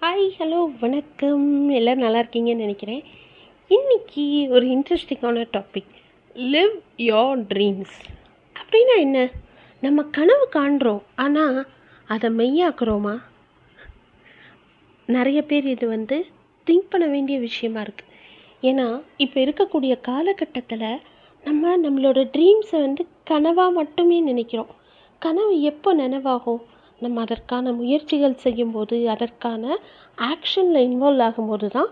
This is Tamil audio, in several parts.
ஹாய் ஹலோ வணக்கம். எல்லோரும் நல்லா இருக்கீங்கன்னு நினைக்கிறேன். இன்றைக்கி ஒரு இன்ட்ரெஸ்டிங்கான டாபிக் லிவ் யோர் ட்ரீம்ஸ் அப்படின்னா என்ன? நம்ம கனவு காண்றோம் ஆனால் அதை மெய்யாக்குறோமா? நிறைய பேர் இது வந்து திங்க் பண்ண வேண்டிய விஷயமா இருக்குது ஏன்னா இப்போ இருக்கக்கூடிய காலகட்டத்தில் நம்ம நம்மளோட ட்ரீம்ஸை வந்து கனவாக மட்டுமே நினைக்கிறோம். கனவு எப்போ நினைவாகும்? நம்ம அதற்கான முயற்சிகள் செய்யும்போது அதற்கான ஆக்ஷனில் இன்வால்வ் ஆகும்போது தான்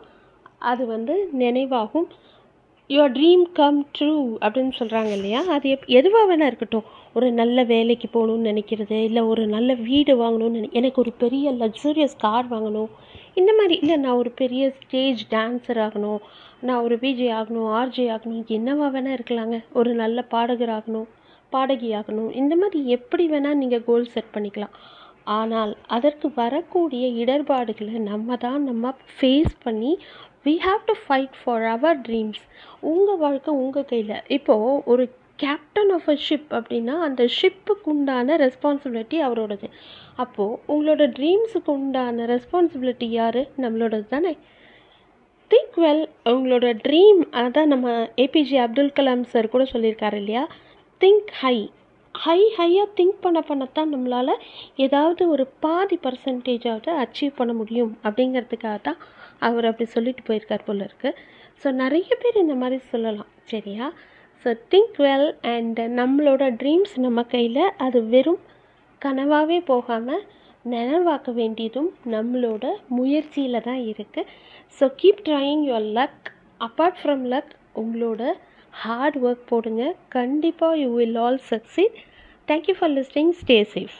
அது வந்து நினைவாகும். யுவர் ட்ரீம் கம் ட்ரூ அப்படின்னு சொல்கிறாங்க இல்லையா? அது எப் எதுவாக வேணால் இருக்கட்டும். ஒரு நல்ல வேலைக்கு போகணுன்னு நினைக்கிறது இல்லை ஒரு நல்ல வீடு வாங்கணும்னு நினை எனக்கு ஒரு பெரிய லக்ஸூரியஸ் கார் வாங்கணும். இந்த மாதிரி இல்லை நான் ஒரு பெரிய ஸ்டேஜ் டான்ஸர் ஆகணும். நான் ஒரு விஜே ஆகணும் ஆர்ஜே ஆகணும் என்னவா வேணால் இருக்கலாங்க. ஒரு நல்ல பாடகர் ஆகணும். பாடகியாகணும். இந்த மாதிரி எப்படி வேணால் நீங்கள் கோல் செட் பண்ணிக்கலாம். ஆனால் அதற்கு வரக்கூடிய இடர்பாடுகளை நம்ம தான் நம்ம ஃபேஸ் பண்ணி we have to fight for our dreams உங்கள் வாழ்க்கை உங்கள் கையில். இப்போது ஒரு கேப்டன் ஆஃப் அ ஷிப் அப்படின்னா அந்த ஷிப்புக்கு உண்டான ரெஸ்பான்சிபிலிட்டி அவரோடது. அப்போது உங்களோட ட்ரீம்ஸுக்கு உண்டான ரெஸ்பான்சிபிலிட்டி யார்? நம்மளோடது தானே. திங்க் வெல் உங்களோட ட்ரீம் அதான் நம்ம ஏபிஜே அப்துல் கலாம் சார் கூட சொல்லியிருக்காரு இல்லையா? திங்க் ஹை ஹை ஹையாக திங்க் பண்ண பண்ணத்தான் நம்மளால் ஏதாவது ஒரு பாதி பர்சன்டேஜாவது அச்சீவ் பண்ண முடியும். அப்படிங்கிறதுக்காக தான் அவர் அப்படி சொல்லிட்டு போயிருக்கார் போல இருக்குது ஸோ நிறைய பேர் இந்த மாதிரி சொல்லலாம். சரியா? ஸோ திங்க் வெல் அண்ட் நம்மளோட ட்ரீம்ஸ் நம்ம கையில் அது வெறும் கனவாகவே போகாமல் நினைவாக்க வேண்டியதும் நம்மளோட முயற்சியில் தான் இருக்குது so keep trying your luck apart from luck உங்களோட ஹார்ட் ஒர்க் போடுங்க. கண்டிப்பாக you will all succeed thank you for listening stay safe